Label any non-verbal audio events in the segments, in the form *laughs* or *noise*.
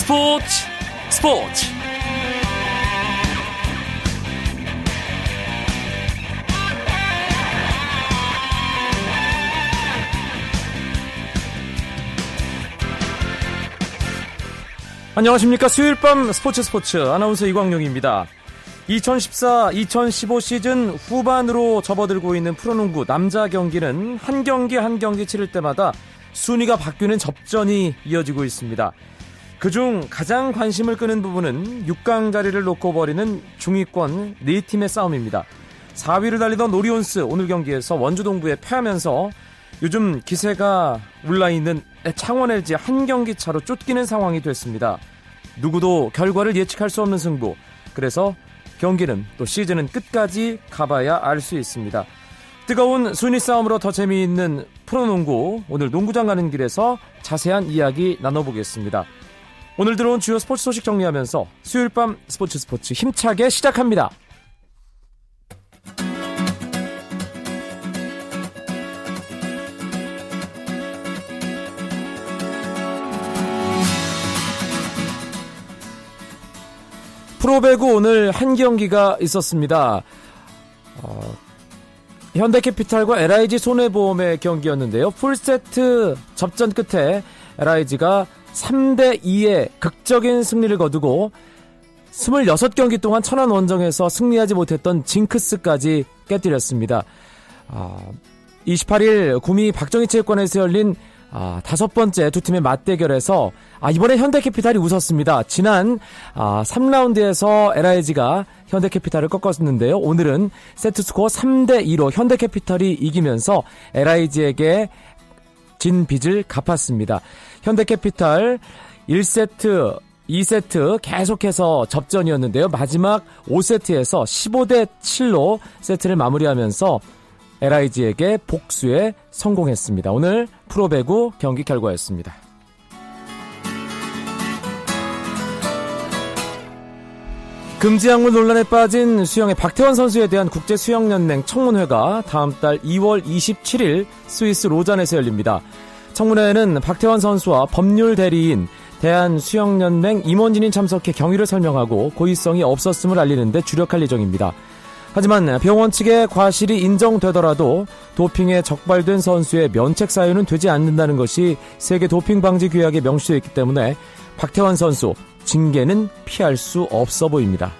스포츠 스포츠. 안녕하십니까. 수요일 밤 스포츠 스포츠. 아나운서 이광용입니다. 2014-2015 시즌 후반으로 접어들고 있는 프로농구 남자 경기는 한 경기 한 경기 치를 때마다 순위가 바뀌는 접전이 이어지고 있습니다. 그중 가장 관심을 끄는 부분은 6강 자리를 놓고 벌이는 중위권 4팀의 싸움입니다. 4위를 달리던 오리온스 오늘 경기에서 원주 동부에 패하면서 요즘 기세가 올라있는 창원 LG 한 경기 차로 쫓기는 상황이 됐습니다. 누구도 결과를 예측할 수 없는 승부. 그래서 경기는 또 시즌은 끝까지 가봐야 알 수 있습니다. 뜨거운 순위 싸움으로 더 재미있는 프로농구 오늘 농구장 가는 길에서 자세한 이야기 나눠보겠습니다. 오늘 들어온 주요 스포츠 소식 정리하면서 수요일 밤 스포츠 스포츠 힘차게 시작합니다. 프로배구 오늘 한 경기가 있었습니다. 어, 현대캐피탈과 LIG 손해보험의 경기였는데요. 풀세트 접전 끝에 LIG가 3대 2의 극적인 승리를 거두고 26경기 동안 천안 원정에서 승리하지 못했던 징크스까지 깨뜨렸습니다. 아, 28일 구미 박정희 체육관에서 열린 아, 다섯 번째 두 팀의 맞대결에서 아, 이번에 현대캐피탈이 웃었습니다. 지난 아, 3라운드에서 LIG가 현대캐피탈을 꺾었는데요. 오늘은 세트스코어 3대 2로 현대캐피탈이 이기면서 LIG에게 진 빚을 갚았습니다. 현대캐피탈 1세트 2세트 계속해서 접전이었는데요. 마지막 5세트에서 15대 7로 세트를 마무리하면서 LIG에게 복수에 성공했습니다. 오늘 프로배구 경기 결과였습니다. 금지약물 논란에 빠진 수영의 박태원 선수에 대한 국제수영연맹 청문회가 다음 달 2월 27일 스위스 로잔에서 열립니다. 청문회에는 박태원 선수와 법률 대리인 대한수영연맹 임원진이 참석해 경위를 설명하고 고의성이 없었음을 알리는데 주력할 예정입니다. 하지만 병원 측의 과실이 인정되더라도 도핑에 적발된 선수의 면책 사유는 되지 않는다는 것이 세계 도핑 방지 규약에 명시되어 있기 때문에 박태환 선수 징계는 피할 수 없어 보입니다.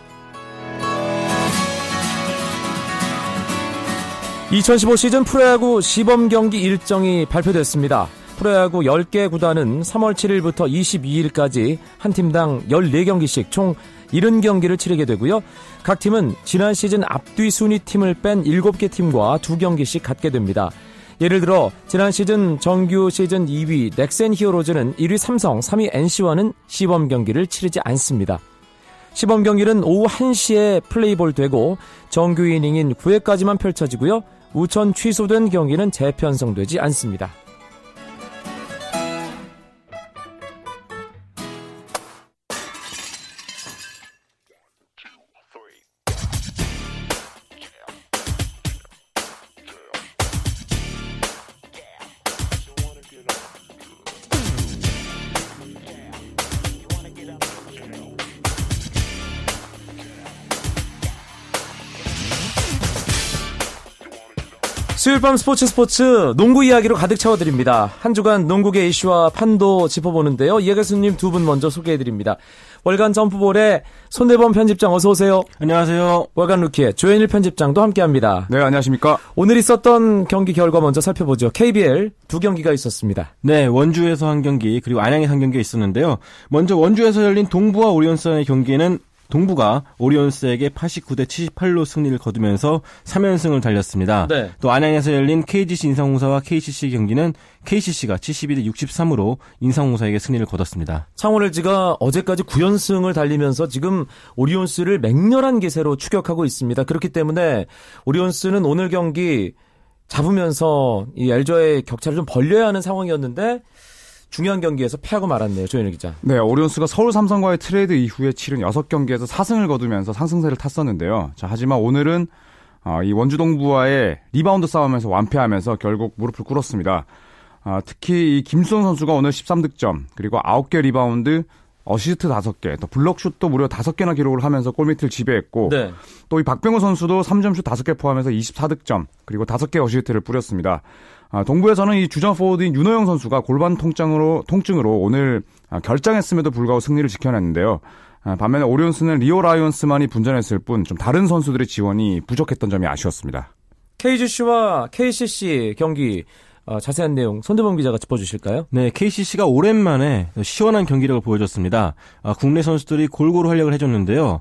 2015 시즌 프로야구 시범 경기 일정이 발표됐습니다. 프로야구 10개 구단은 3월 7일부터 22일까지 한 팀당 14경기씩 총 70경기를 치르게 되고요. 각 팀은 지난 시즌 앞뒤 순위 팀을 뺀 7개 팀과 2경기씩 갖게 됩니다. 예를 들어 지난 시즌 정규 시즌 2위 넥센 히어로즈는 1위 삼성, 3위 NC와는 시범 경기를 치르지 않습니다. 시범 경기는 오후 1시에 플레이볼 되고 정규 이닝인 9회까지만 펼쳐지고요. 우천 취소된 경기는 재편성되지 않습니다. 수요일 밤 스포츠 스포츠 농구 이야기로 가득 채워드립니다. 한 주간 농구계 이슈와 판도 짚어보는데요. 이해 교수님 두 분 먼저 소개해드립니다. 월간 점프볼의 손대범 편집장 어서 오세요. 안녕하세요. 월간 루키의 조현일 편집장도 함께합니다. 네, 안녕하십니까. 오늘 있었던 경기 결과 먼저 살펴보죠. KBL 두 경기가 있었습니다. 네, 원주에서 한 경기 그리고 안양에서 한 경기가 있었는데요. 먼저 원주에서 열린 동부와 오리온스의 경기에는 동부가 오리온스에게 89대 78로 승리를 거두면서 3연승을 달렸습니다. 네. 또 안양에서 열린 KGC 인상공사와 KCC 경기는 KCC가 72대 63으로 인상공사에게 승리를 거뒀습니다. 창원 LG가 어제까지 9연승을 달리면서 지금 오리온스를 맹렬한 기세로 추격하고 있습니다. 그렇기 때문에 오리온스는 오늘 경기 잡으면서 이 LG와의 격차를 좀 벌려야 하는 상황이었는데 중요한 경기에서 패하고 말았네요. 조현일 기자. 네, 오리온스가 서울 삼성과의 트레이드 이후에 치른 6경기에서 4승을 거두면서 상승세를 탔었는데요. 자, 하지만 오늘은 어, 이 원주동부와의 리바운드 싸움에서 완패하면서 결국 무릎을 꿇었습니다. 어, 특히 이 김주성 선수가 오늘 13득점, 그리고 9개 리바운드, 어시스트 5개, 또 블럭슛도 무려 5개나 기록을 하면서 골밑을 지배했고 네. 또이 박병호 선수도 3점슛 5개 포함해서 24득점 그리고 5개 어시스트를 뿌렸습니다. 아, 동부에서는 이 주전 포워드인 윤호영 선수가 골반 통증으로 통증으로 오늘 아, 결장했음에도 불구하고 승리를 지켜냈는데요. 아, 반면에 오리온스는 리오 라이온스만이 분전했을 뿐 좀 다른 선수들의 지원이 부족했던 점이 아쉬웠습니다. KGC와 KCC 경기 어, 자세한 내용 손대범 기자가 짚어주실까요? 네, KCC가 오랜만에 시원한 경기력을 보여줬습니다. 아, 국내 선수들이 골고루 활약을 해줬는데요.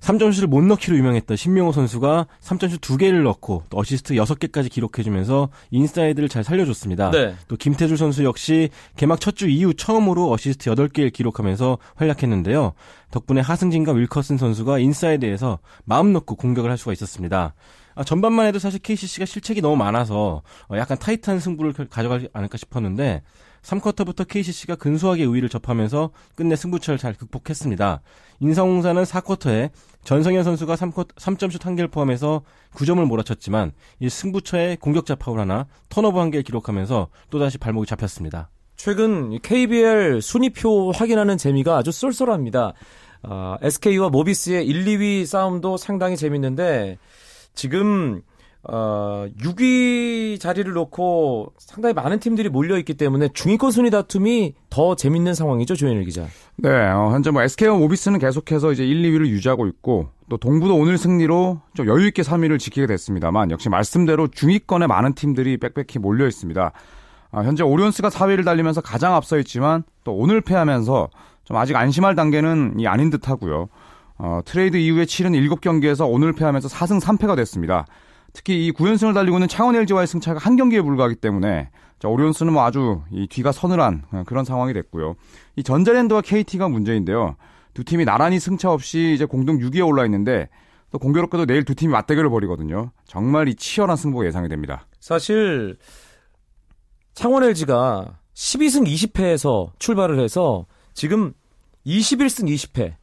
3점슛을 못 넣기로 유명했던 신명호 선수가 3점슛 2개를 넣고 또 어시스트 6개까지 기록해주면서 인사이드를 잘 살려줬습니다. 네. 또 김태술 선수 역시 개막 첫 주 이후 처음으로 어시스트 8개를 기록하면서 활약했는데요. 덕분에 하승진과 윌커슨 선수가 인사이드에서 마음 놓고 공격을 할 수가 있었습니다. 아, 전반만 해도 사실 KCC가 실책이 너무 많아서 어, 약간 타이트한 승부를 가져가지 않을까 싶었는데 3쿼터부터 KCC가 근소하게 우위를 점하면서 끝내 승부처를 잘 극복했습니다. 인삼공사는 4쿼터에 전성현 선수가 3쿼터, 3점슛 한 개를 포함해서 9점을 몰아쳤지만 이 승부처에 공격자 파울 하나, 턴오버 한 개를 기록하면서 또다시 발목이 잡혔습니다. 최근 KBL 순위표 확인하는 재미가 아주 쏠쏠합니다. 어, SK와 모비스의 1, 2위 싸움도 상당히 재밌는데 지금 어, 6위 자리를 놓고 상당히 많은 팀들이 몰려있기 때문에 중위권 순위 다툼이 더 재밌는 상황이죠, 조현일 기자. 네, 어, 현재 뭐 SK와 모비스는 계속해서 이제 1, 2위를 유지하고 있고 또 동부도 오늘 승리로 좀 여유있게 3위를 지키게 됐습니다만 역시 말씀대로 중위권에 많은 팀들이 빽빽히 몰려 있습니다. 어, 현재 오리온스가 4위를 달리면서 가장 앞서 있지만 또 오늘 패하면서 좀 아직 안심할 단계는 아닌 듯 하고요. 어, 트레이드 이후에 치른 7경기에서 오늘 패하면서 4승 3패가 됐습니다. 특히 이 9연승을 달리고 있는 창원 LG와의 승차가 한 경기에 불과하기 때문에 자, 오리온스는 뭐 아주 이 뒤가 서늘한 그런 상황이 됐고요. 이 전자랜드와 KT가 문제인데요. 두 팀이 나란히 승차 없이 이제 공동 6위에 올라 있는데 또 공교롭게도 내일 두 팀이 맞대결을 벌이거든요. 정말 이 치열한 승부가 예상이 됩니다. 사실 창원 LG가 12승 20패에서 출발을 해서 지금 21승 20패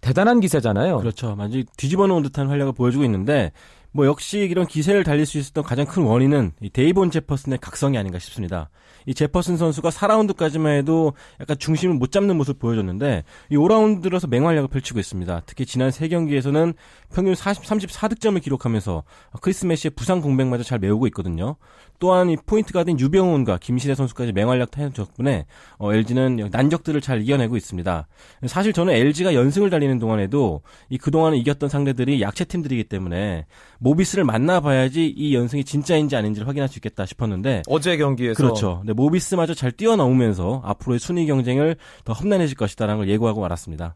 대단한 기세잖아요. 그렇죠. 완전히 뒤집어 놓은 듯한 활약을 보여주고 있는데 뭐 역시 이런 기세를 달릴 수 있었던 가장 큰 원인은 이 데이본 제퍼슨의 각성이 아닌가 싶습니다. 이 제퍼슨 선수가 4라운드까지만 해도 약간 중심을 못 잡는 모습을 보여줬는데 이 5라운드 들어서 맹활약을 펼치고 있습니다. 특히 지난 3경기에서는 평균 40, 34득점을 기록하면서 크리스 메시의 부상 공백마저 잘 메우고 있거든요. 또한 이 포인트 가든 유병훈과 김시래 선수까지 맹활약하는 덕분에 어, LG는 난적들을 잘 이겨내고 있습니다. 사실 저는 LG가 연승을 달리는 동안에도 이 그동안 이겼던 상대들이 약체 팀들이기 때문에 모비스를 만나봐야지 이 연승이 진짜인지 아닌지를 확인할 수 있겠다 싶었는데 어제 경기에서 그렇죠. 네, 모비스마저 잘 뛰어넘으면서 앞으로의 순위 경쟁을 더 험난해질 것이다라는 걸 예고하고 말았습니다.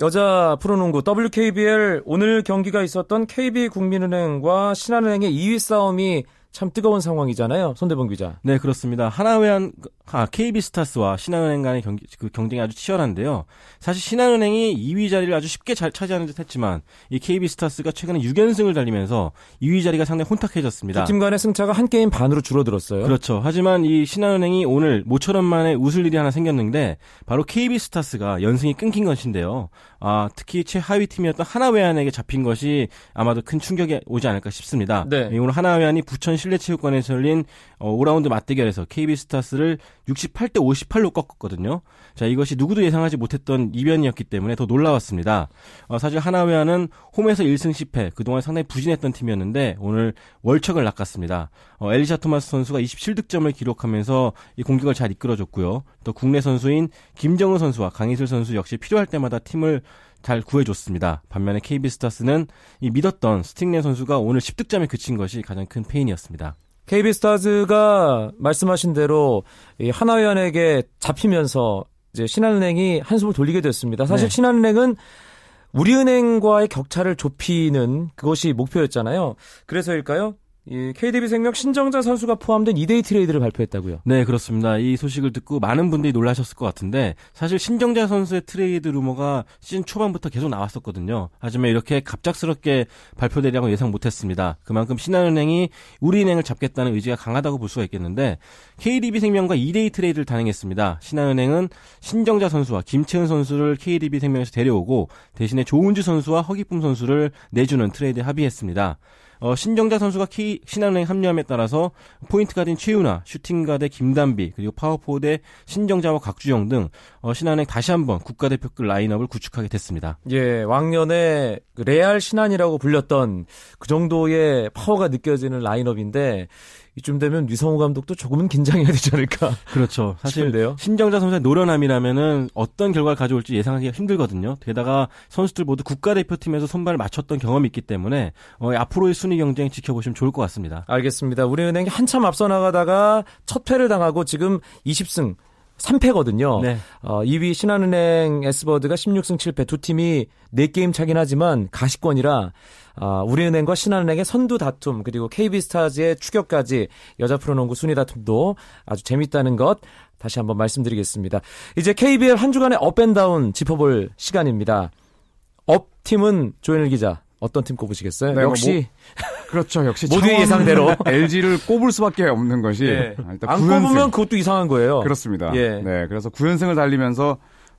여자 프로농구 WKBL 오늘 경기가 있었던 KB국민은행과 신한은행의 2위 싸움이 참 뜨거운 상황이잖아요. 손대범 기자. 네, 그렇습니다. 하나회한 아, KB스타스와 신한은행 간의 경기, 그 경쟁이 아주 치열한데요. 사실 신한은행이 2위 자리를 아주 쉽게 잘 차지하는 듯 했지만 이 KB스타스가 최근에 6연승을 달리면서 2위 자리가 상당히 혼탁해졌습니다. 두 팀 간의 승차가 한 게임 반으로 줄어들었어요. 그렇죠. 하지만 이 신한은행이 오늘 모처럼 만에 웃을 일이 하나 생겼는데 바로 KB스타스가 연승이 끊긴 것인데요. 아, 특히 최하위 팀이었던 하나외환에게 잡힌 것이 아마도 큰 충격이 오지 않을까 싶습니다. 네. 오늘 하나외환이 부천 실내체육관에서 열린 어, 5라운드 맞대결에서 KB스타스를 68대 58로 꺾었거든요. 자, 이것이 누구도 예상하지 못했던 이변이었기 때문에 더 놀라웠습니다. 어, 사실 하나회환은 홈에서 1승 10패, 그동안 상당히 부진했던 팀이었는데 오늘 월척을 낚았습니다. 어, 엘리샤 토마스 선수가 27득점을 기록하면서 이 공격을 잘 이끌어줬고요. 또 국내 선수인 김정은 선수와 강이슬 선수 역시 필요할 때마다 팀을 잘 구해줬습니다. 반면에 KB스타스는 이 믿었던 스트릭렌 선수가 오늘 10득점에 그친 것이 가장 큰 패인이었습니다. KB스타즈가 말씀하신 대로 이 하나외환에게 잡히면서 이제 신한은행이 한숨을 돌리게 됐습니다. 사실 네. 신한은행은 우리은행과의 격차를 좁히는 그것이 목표였잖아요. 그래서일까요? 이 KDB 생명 신정자 선수가 포함된 2대2 트레이드를 발표했다고요. 네, 그렇습니다. 이 소식을 듣고 많은 분들이 놀라셨을 것 같은데 사실 신정자 선수의 트레이드 루머가 시즌 초반부터 계속 나왔었거든요. 하지만 이렇게 갑작스럽게 발표되리라고 예상 못했습니다. 그만큼 신한은행이 우리은행을 잡겠다는 의지가 강하다고 볼 수가 있겠는데 KDB 생명과 2대2 트레이드를 단행했습니다. 신한은행은 신정자 선수와 김채은 선수를 KDB 생명에서 데려오고 대신에 조은주 선수와 허기쁨 선수를 내주는 트레이드 합의했습니다. 어, 신정자 선수가 키, 신한은행 합류함에 따라서 포인트 가드인 최윤아, 슈팅 가드 김단비, 그리고 파워포워드 신정자와 곽주영 등 어, 신한은행 다시 한번 국가대표급 라인업을 구축하게 됐습니다. 예, 왕년에 그 레알 신한이라고 불렸던 그 정도의 파워가 느껴지는 라인업인데 이쯤 되면 위성우 감독도 조금은 긴장해야 되지 않을까. *laughs* 그렇죠. 사실 싶은데요. 신정자 선수의 노련함이라면은 어떤 결과를 가져올지 예상하기가 힘들거든요. 게다가 선수들 모두 국가대표팀에서 손발을 맞췄던 경험이 있기 때문에 어, 앞으로의 순위 경쟁 지켜보시면 좋을 것 같습니다. 알겠습니다. 우리은행이 한참 앞서 나가다가 첫 패를 당하고 지금 20승 3패거든요. 네. 어, 2위 신한은행 S버드가 16승 7패 두 팀이 4게임 차긴 하지만 가시권이라 어, 우리은행과 신한은행의 선두 다툼 그리고 KB스타즈의 추격까지 여자 프로농구 순위 다툼도 아주 재밌다는 것 다시 한번 말씀드리겠습니다. 이제 KBL 한 주간의 up and down 짚어볼 시간입니다. up 팀은 조현일 기자 어떤 팀 꼽으시겠어요? 네, 역시 뭐, 그렇죠. 역시 모두의 예상대로 *laughs* LG를 꼽을 수밖에 없는 것이 네. 일단 안 9연승. 꼽으면 그것도 이상한 거예요. 그렇습니다. 예. 네, 그래서 9연승을 달리면서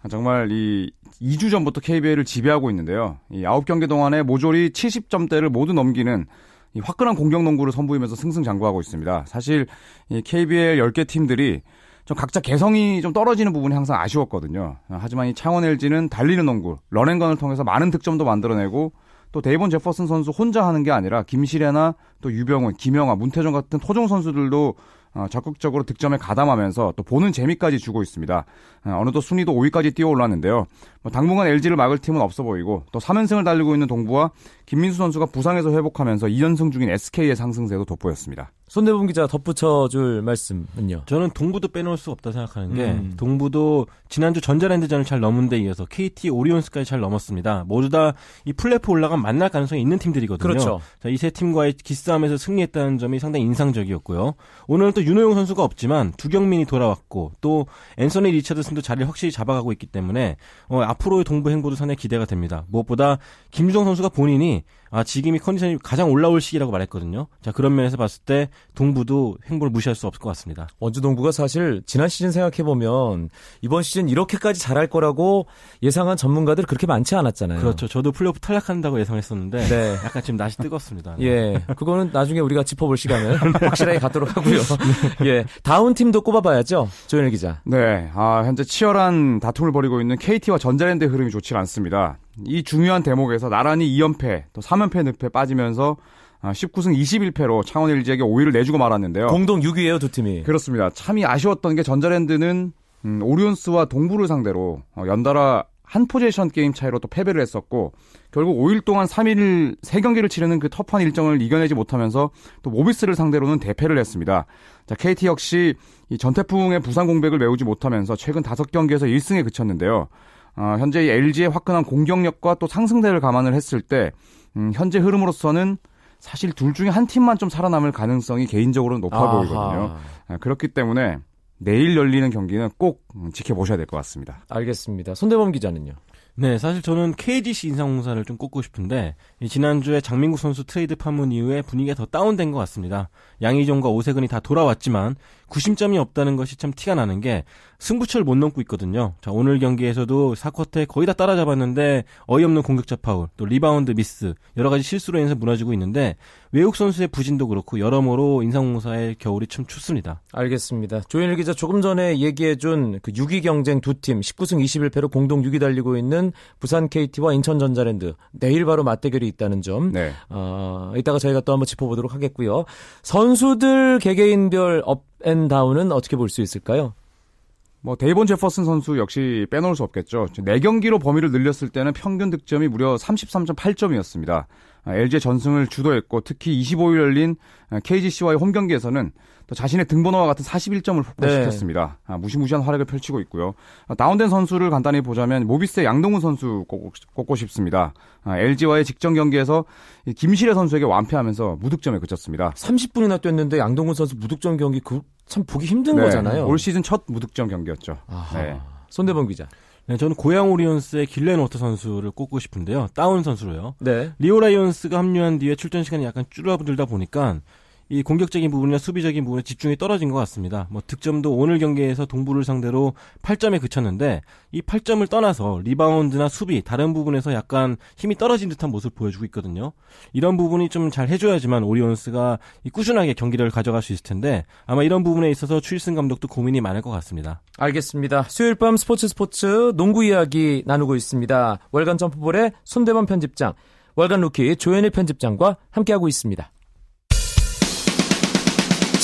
정말 이 2주 전부터 KBL을 지배하고 있는데요. 이 9경기 동안에 모조리 70점대를 모두 넘기는 이 화끈한 공격 농구를 선보이면서 승승장구하고 있습니다. 사실 이 KBL 10개 팀들이 좀 각자 개성이 좀 떨어지는 부분이 항상 아쉬웠거든요. 하지만 이 창원 LG는 달리는 농구, run and gun을 통해서 많은 득점도 만들어내고 또 데이본 제퍼슨 선수 혼자 하는 게 아니라 김시래나 또 유병훈, 김영아, 문태정 같은 토종 선수들도 어, 적극적으로 득점에 가담하면서 또 보는 재미까지 주고 있습니다. 어, 어느덧 순위도 5위까지 뛰어 올랐는데요. 뭐 당분간 LG를 막을 팀은 없어 보이고 또 3연승을 달리고 있는 동부와 김민수 선수가 부상에서 회복하면서 2연승 중인 SK의 상승세도 돋보였습니다. 손대범 기자 덧붙여줄 말씀은요? 저는 동부도 빼놓을 수 없다 생각하는 게 음. 동부도 지난주 전자랜드전을 잘 넘은 데 이어서 KT 오리온스까지 잘 넘었습니다. 모두 다 이 플레이오프 올라간 만날 가능성이 있는 팀들이거든요. 그렇죠. 이 세 팀과의 기싸움에서 승리했다는 점이 상당히 인상적이었고요. 오늘은 또 윤호용 선수가 없지만 두경민이 돌아왔고 또 앤서니 리차드슨도 자리를 확실히 잡아가고 있기 때문에 어, 앞으로의 동부 행보도 상당히 기대가 됩니다. 무엇보다 김주정 선수가 본인이 아, 지금이 컨디션이 가장 올라올 시기라고 말했거든요. 자, 그런 면에서 봤을 때 동부도 행보를 무시할 수 없을 것 같습니다. 원주 동부가 사실 지난 시즌 생각해보면 이번 시즌 이렇게까지 잘할 거라고 예상한 전문가들 그렇게 많지 않았잖아요. 그렇죠. 저도 플레이오프 탈락한다고 예상했었는데 네. 약간 지금 낯이 뜨겁습니다. 네. 예. 그거는 나중에 우리가 짚어볼 시간을 *laughs* 확실하게 갖도록 하고요. *laughs* 네. 예. 다운 팀도 꼽아봐야죠. 조현일 기자. 네. 아, 현재 치열한 다툼을 벌이고 있는 KT와 전 자랜드의 흐름이 좋지 않습니다. 이 중요한 대목에서 나란히 2연패, 또 3연패 늪에 빠지면서 19승 아, 21패로 창원 LG에게 5위를 내주고 말았는데요. 공동 6위예요, 두 팀이. 그렇습니다. 참이 아쉬웠던 게 전자랜드는 음, 오리온스와 동부를 상대로 어, 연달아 한 포지션 게임 차이로 또 패배를 했었고 결국 5일 동안 3일 3경기를 치르는 그 터프한 일정을 이겨내지 못하면서 또 모비스를 상대로는 대패를 했습니다. 자, KT 역시 이 전태풍의 부상 공백을 메우지 못하면서 최근 5경기에서 1승에 그쳤는데요. 어, 현재 LG의 화끈한 공격력과 또 상승세를 감안을 했을 때 음, 현재 흐름으로서는 사실 둘 중에 한 팀만 좀 살아남을 가능성이 개인적으로 높아 아하. 보이거든요. 아, 그렇기 때문에 내일 열리는 경기는 꼭 지켜보셔야 될 것 같습니다. 알겠습니다. 손대범 기자는요? 네, 사실 저는 KGC 인삼공사를 좀 꼽고 싶은데 지난주에 장민국 선수 트레이드 파문 이후에 분위기가 더 다운된 것 같습니다. 양희종과 오세근이 다 돌아왔지만 구심점이 없다는 것이 참 티가 나는 게 승부처를 못 넘고 있거든요. 자, 오늘 경기에서도 4쿼터에 거의 다 따라잡았는데 어이없는 공격자 파울, 또 리바운드 미스, 여러 가지 실수로 인해서 무너지고 있는데 외국 선수의 부진도 그렇고 여러모로 인삼공사의 겨울이 참 춥습니다. 알겠습니다. 조현일 기자 조금 전에 얘기해준 그 6위 경쟁 두 팀 19승 21패로 공동 6위 달리고 있는 부산 KT와 인천전자랜드 내일 바로 맞대결이 있다는 점. 네. 어, 이따가 저희가 또 한번 짚어보도록 하겠고요. 선수들 개개인별 up and down은 어떻게 볼 수 있을까요? 뭐 데이본 제퍼슨 선수 역시 빼놓을 수 없겠죠. 4경기로 범위를 늘렸을 때는 평균 득점이 무려 33.8점이었습니다. LG의 전승을 주도했고 특히 25일 열린 KGC와의 홈 경기에서는 또 자신의 등번호와 같은 41점을 폭발시켰습니다. 네. 아, 무시무시한 활약을 펼치고 있고요. 아, 다운된 선수를 간단히 보자면 모비스의 양동훈 선수 꼽고, 꼽고 싶습니다. 아, LG와의 직전 경기에서 김실애 선수에게 완패하면서 무득점에 그쳤습니다. 30분이나 뛰었는데 양동훈 선수 무득점 경기 그, 참 보기 힘든 네. 거잖아요. 올 시즌 첫 무득점 경기였죠. 네. 손대범 기자. 네, 저는 고양 오리온스의 길렌워터 선수를 꼽고 싶은데요. 다운 선수로요. 네. 리오 라이온스가 합류한 뒤에 출전 시간이 약간 줄어들다 보니까 이 공격적인 부분이나 수비적인 부분에 집중이 떨어진 것 같습니다. 뭐 득점도 오늘 경기에서 동부를 상대로 8점에 그쳤는데 이 8점을 떠나서 리바운드나 수비 다른 부분에서 약간 힘이 떨어진 듯한 모습을 보여주고 있거든요. 이런 부분이 좀 잘 해줘야지만 오리온스가 꾸준하게 경기를 가져갈 수 있을 텐데 아마 이런 부분에 있어서 추일승 감독도 고민이 많을 것 같습니다. 알겠습니다. 수요일 밤 스포츠 스포츠 농구 이야기 나누고 있습니다. 월간 점프볼의 손대범 편집장, 월간 루키 조현일 편집장과 함께하고 있습니다.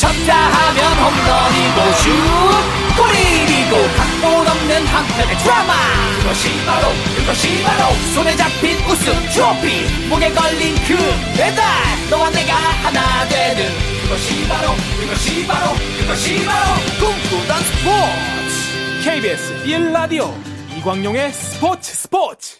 쳤다 하면 홈런이고 슛 골이고 각본 없는 한편의 드라마. 그것이 바로 그것이 바로 손에 잡힌 우승 트로피. 목에 걸린 금메달 너와 내가 하나 되는. 그것이 바로 그것이 바로 그것이 바로 꿈꾸던 스포츠. KBS 1라디오 이광용의 스포츠 스포츠.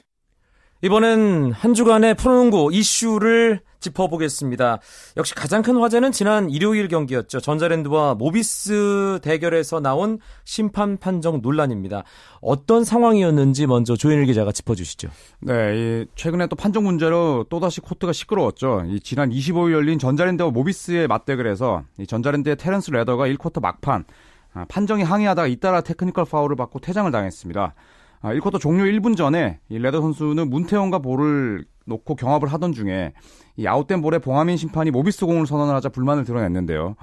이번엔 한 주간의 프로농구 이슈를 짚어보겠습니다. 역시 가장 큰 화제는 지난 일요일 경기였죠. 전자랜드와 모비스 대결에서 나온 심판 판정 논란입니다. 어떤 상황이었는지 먼저 조현일 기자가 짚어주시죠. 네, 최근에 또 판정 문제로 또다시 코트가 시끄러웠죠. 지난 25일 열린 전자랜드와 모비스의 맞대결에서 전자랜드의 테렌스 레더가 1쿼터 막판 아, 판정에 항의하다가 잇따라 테크니컬 파울을 받고 퇴장을 당했습니다. 1쿼터 아, 종료 1분 전에 이 레더 선수는 문태영과 볼을 놓고 경합을 하던 중에 이 아웃된 볼에 봉하민 심판이 모비스 공을 선언을 하자 불만을 드러냈는데요.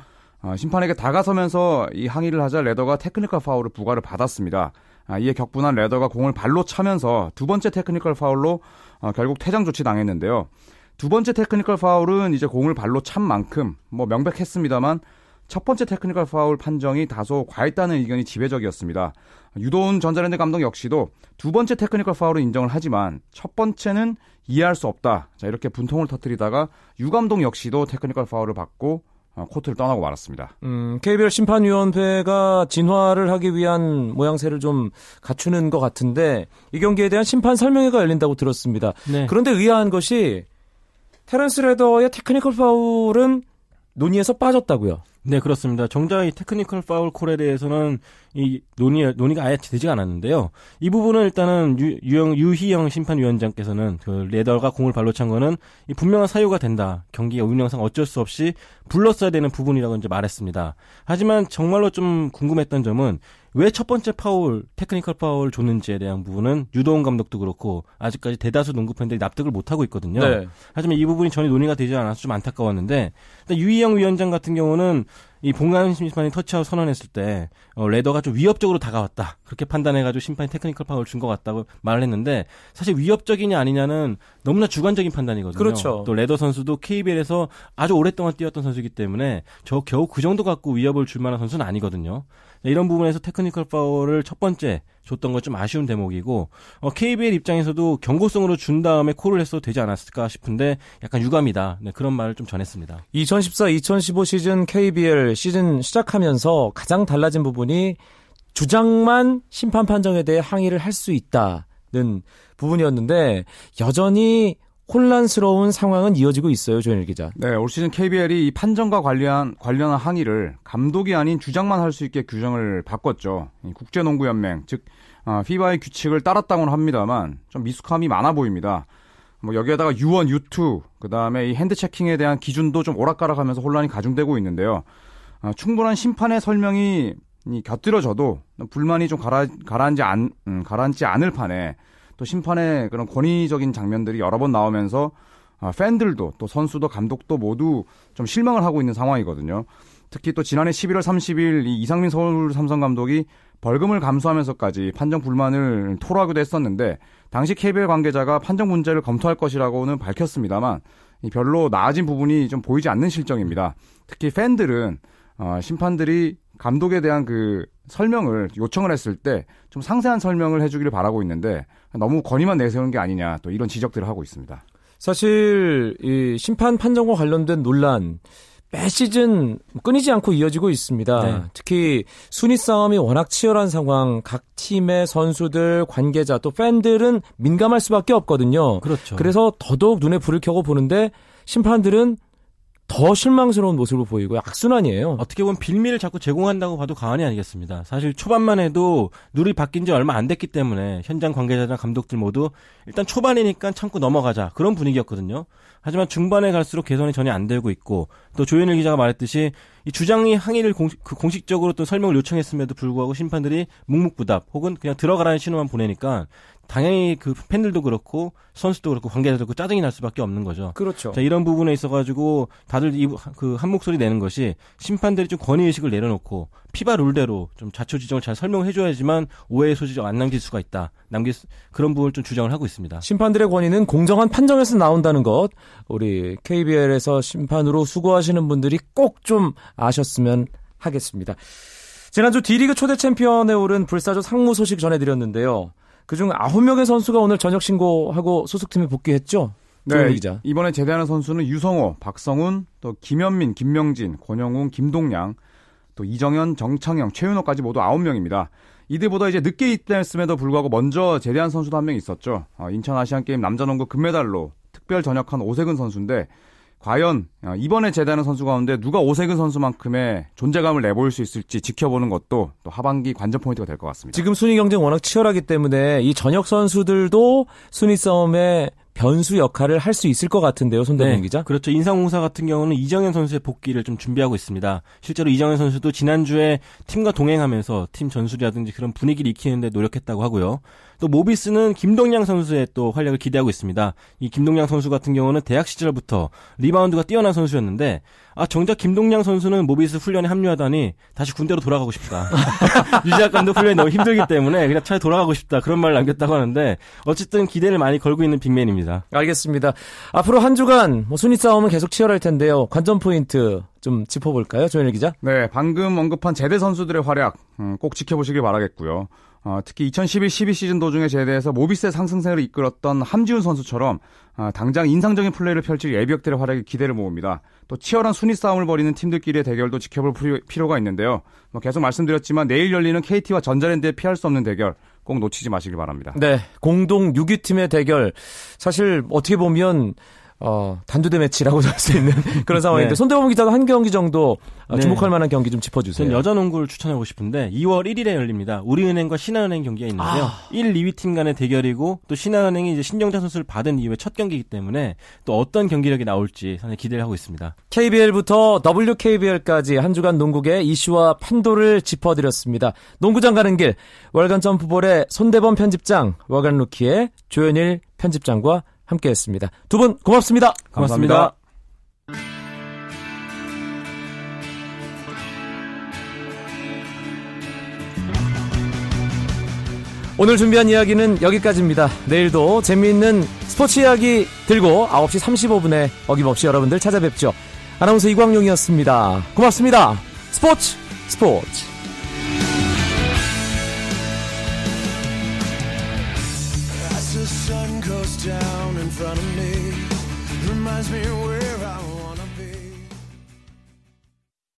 아, 심판에게 다가서면서 이 항의를 하자 레더가 테크니컬 파울을 부과를 받았습니다. 아, 이에 격분한 레더가 공을 발로 차면서 두 번째 테크니컬 파울로 어, 결국 퇴장 조치 당했는데요. 두 번째 테크니컬 파울은 이제 공을 발로 찬 만큼 뭐 명백했습니다만 첫 번째 테크니컬 파울 판정이 다소 과했다는 의견이 지배적이었습니다. 유도훈 전자랜드 감독 역시도 두 번째 테크니컬 파울을 인정을 하지만 첫 번째는 이해할 수 없다. 자, 이렇게 분통을 터뜨리다가 유 감독 역시도 테크니컬 파울을 받고 어, 코트를 떠나고 말았습니다. 음, KBL 심판위원회가 진화를 하기 위한 모양새를 좀 갖추는 것 같은데 이 경기에 대한 심판 설명회가 열린다고 들었습니다. 네. 그런데 의아한 것이 테런스 레더의 테크니컬 파울은 논의에서 빠졌다고요. 네, 그렇습니다. 정작 이 테크니컬 파울 콜에 대해서는 이 논의 논의가 아예 되지가 않았는데요. 이 부분은 일단은 유, 유영 유희영 심판위원장께서는 그 레더가 공을 발로 찬 거는 이 분명한 사유가 된다. 경기 운영상 어쩔 수 없이 불렀어야 되는 부분이라고 이제 말했습니다. 하지만 정말로 좀 궁금했던 점은 왜 첫 번째 파울, 테크니컬 파울 줬는지에 대한 부분은 유도훈 감독도 그렇고 아직까지 대다수 농구 팬들이 납득을 못 하고 있거든요. 네. 하지만 이 부분이 전혀 논의가 되지 않아서 좀 안타까웠는데 유희영 위원장 같은 경우는 이 봉하민 심판이 터치아웃 선언했을 때 어, 레더가 좀 위협적으로 다가왔다 그렇게 판단해가지고 심판이 테크니컬 파울을 준것 같다고 말을 했는데 사실 위협적이냐 아니냐는 너무나 주관적인 판단이거든요. 그렇죠. 또 레더 선수도 KBL에서 아주 오랫동안 뛰었던 선수이기 때문에 저 겨우 그 정도 갖고 위협을 줄 만한 선수는 아니거든요. 이런 부분에서 테크니컬 파울을 첫 번째 줬던 건 좀 아쉬운 대목이고 어, KBL 입장에서도 경고성으로 준 다음에 콜을 했어도 되지 않았을까 싶은데 약간 유감이다 네, 그런 말을 좀 전했습니다. 2014-2015 시즌 KBL 시즌 시작하면서 가장 달라진 부분이 주장만 심판 판정에 대해 항의를 할 수 있다는 부분이었는데 여전히 혼란스러운 상황은 이어지고 있어요, 조현일 기자. 네, 올 시즌 KBL이 이 판정과 관련 관련한 항의를 감독이 아닌 주장만 할 수 있게 규정을 바꿨죠. 국제농구연맹, 즉 어, FIBA의 규칙을 따랐다고는 합니다만 좀 미숙함이 많아 보입니다. 뭐 여기에다가 U1, U2, 그 다음에 이 hand checking에 대한 기준도 좀 오락가락하면서 혼란이 가중되고 있는데요. 어, 충분한 심판의 설명이 곁들여져도 불만이 좀 가라, 가라앉지, 않, 음, 가라앉지 않을 판에 또 심판의 그런 권위적인 장면들이 여러 번 나오면서 아, 팬들도 또 선수도 감독도 모두 좀 실망을 하고 있는 상황이거든요. 특히 또 지난해 11월 30일 이 이상민 서울 삼성 감독이 벌금을 감수하면서까지 판정 불만을 토로하기도 했었는데 당시 KBL 관계자가 판정 문제를 검토할 것이라고는 밝혔습니다만 별로 나아진 부분이 좀 보이지 않는 실정입니다. 특히 팬들은 어, 심판들이 감독에 대한 그 설명을 요청을 했을 때 좀 상세한 설명을 해주기를 바라고 있는데 너무 권위만 내세우는 게 아니냐 또 이런 지적들을 하고 있습니다. 사실 이 심판 판정과 관련된 논란 매 시즌 끊이지 않고 이어지고 있습니다. 네. 특히 순위 싸움이 워낙 치열한 상황, 각 팀의 선수들, 관계자 또 팬들은 민감할 수밖에 없거든요. 그렇죠. 그래서 더더욱 눈에 불을 켜고 보는데 심판들은 더 실망스러운 모습을 보이고 악순환이에요. 어떻게 보면 빌미를 자꾸 제공한다고 봐도 과언이 아니겠습니다. 사실 초반만 해도 룰이 바뀐 지 얼마 안 됐기 때문에 현장 관계자나 감독들 모두 일단 초반이니까 참고 넘어가자 그런 분위기였거든요. 하지만 중반에 갈수록 개선이 전혀 안 되고 있고 또 조현일 기자가 말했듯이 이 주장이 항의를 공식, 그 공식적으로 또 설명을 요청했음에도 불구하고 심판들이 묵묵부답 혹은 그냥 들어가라는 신호만 보내니까 당연히 그 팬들도 그렇고 선수도 그렇고 관계자도 그렇고 짜증이 날 수밖에 없는 거죠. 그렇죠. 자, 이런 부분에 있어가지고 다들 그한 목소리 내는 것이 심판들이 좀 권위 의식을 내려놓고 피바 룰대로 좀 자초 지정을 잘 설명해줘야지만 오해의 소지가 안 남길 수가 있다. 남길 수, 그런 부분을 좀 주장을 하고 있습니다. 심판들의 권위는 공정한 판정에서 나온다는 것 우리 KBL에서 심판으로 수고하시는 분들이 꼭 좀 아셨으면 하겠습니다. 지난주 D리그 초대 챔피언에 오른 불사조 상무 소식 전해드렸는데요. 그중 9명의 선수가 오늘 저녁 신고하고 소속팀에 복귀했죠? 네, 기자. 이번에 제대하는 선수는 유성호, 박성훈, 또 김현민, 김명진, 권영웅, 김동량, 또 이정현, 정창영, 최윤호까지 모두 9명입니다. 이들보다 이제 늦게 입대했음에도 불구하고 먼저 제대한 선수도 한 명 있었죠. 어, 인천 아시안 게임 남자 농구 금메달로 특별 전역한 오세근 선수인데 과연 어, 이번에 제대하는 선수 가운데 누가 오세근 선수만큼의 존재감을 내보일 수 있을지 지켜보는 것도 또 하반기 관전 포인트가 될 것 같습니다. 지금 순위 경쟁 워낙 치열하기 때문에 이 전역 선수들도 순위 싸움에 변수 역할을 할 수 있을 것 같은데요, 손대범 네, 기자. 그렇죠. 인상공사 같은 경우는 이정현 선수의 복귀를 좀 준비하고 있습니다. 실제로 이정현 선수도 지난주에 팀과 동행하면서 팀 전술이라든지 그런 분위기를 익히는데 노력했다고 하고요. 또 모비스는 김동양 선수의 또 활약을 기대하고 있습니다. 이 김동량 선수 같은 경우는 대학 시절부터 리바운드가 뛰어난 선수였는데 아 정작 김동량 선수는 모비스 훈련에 합류하더니 다시 군대로 돌아가고 싶다. *laughs* 유재학 감독 훈련이 너무 힘들기 때문에 그냥 차라리 돌아가고 싶다 그런 말을 남겼다고 하는데 어쨌든 기대를 많이 걸고 있는 빅맨입니다. 알겠습니다. 앞으로 한 주간 뭐 순위 싸움은 계속 치열할 텐데요. 관전 포인트 좀 짚어볼까요, 조현일 기자? 네, 방금 언급한 제대 선수들의 활약 음, 꼭 지켜보시길 바라겠고요. 어, 특히 2011-12 시즌 도중에 제대해서 모비스의 상승세를 이끌었던 함지훈 선수처럼 어, 당장 인상적인 플레이를 펼칠 예비역들의 활약에 기대를 모읍니다. 또 치열한 순위 싸움을 벌이는 팀들끼리의 대결도 지켜볼 필요가 있는데요. 뭐 계속 말씀드렸지만 내일 열리는 KT와 전자랜드의 피할 수 없는 대결 꼭 놓치지 마시길 바랍니다. 네, 공동 6위 팀의 대결 사실 어떻게 보면 어, 단두대 매치라고 *laughs* 할수 있는 그런 상황인데 네. 손대범 기자도 한 경기 정도 어, 네. 주목할 만한 경기 좀 짚어주세요. 전 여자 농구를 추천하고 싶은데 2월 1일에 열립니다. 우리은행과 신한은행 경기가 있는데요. 아. 1, 2위 팀 간의 대결이고 또 신한은행이 이제 신정자 선수를 받은 이후에 첫 경기이기 때문에 또 어떤 경기력이 나올지 상당히 기대를 하고 있습니다. KBL부터 WKBL까지 한 주간 농구계 이슈와 판도를 짚어드렸습니다. 농구장 가는 길 월간 점프볼의 손대범 편집장, 월간 루키의 조현일 편집장과 함께했습니다. 두 분 고맙습니다. 고맙습니다. 오늘 준비한 이야기는 여기까지입니다. 내일도 재미있는 스포츠 이야기 들고 9시 35분에 어김없이 여러분들 찾아뵙죠. 아나운서 이광용이었습니다. 고맙습니다. 스포츠 스포츠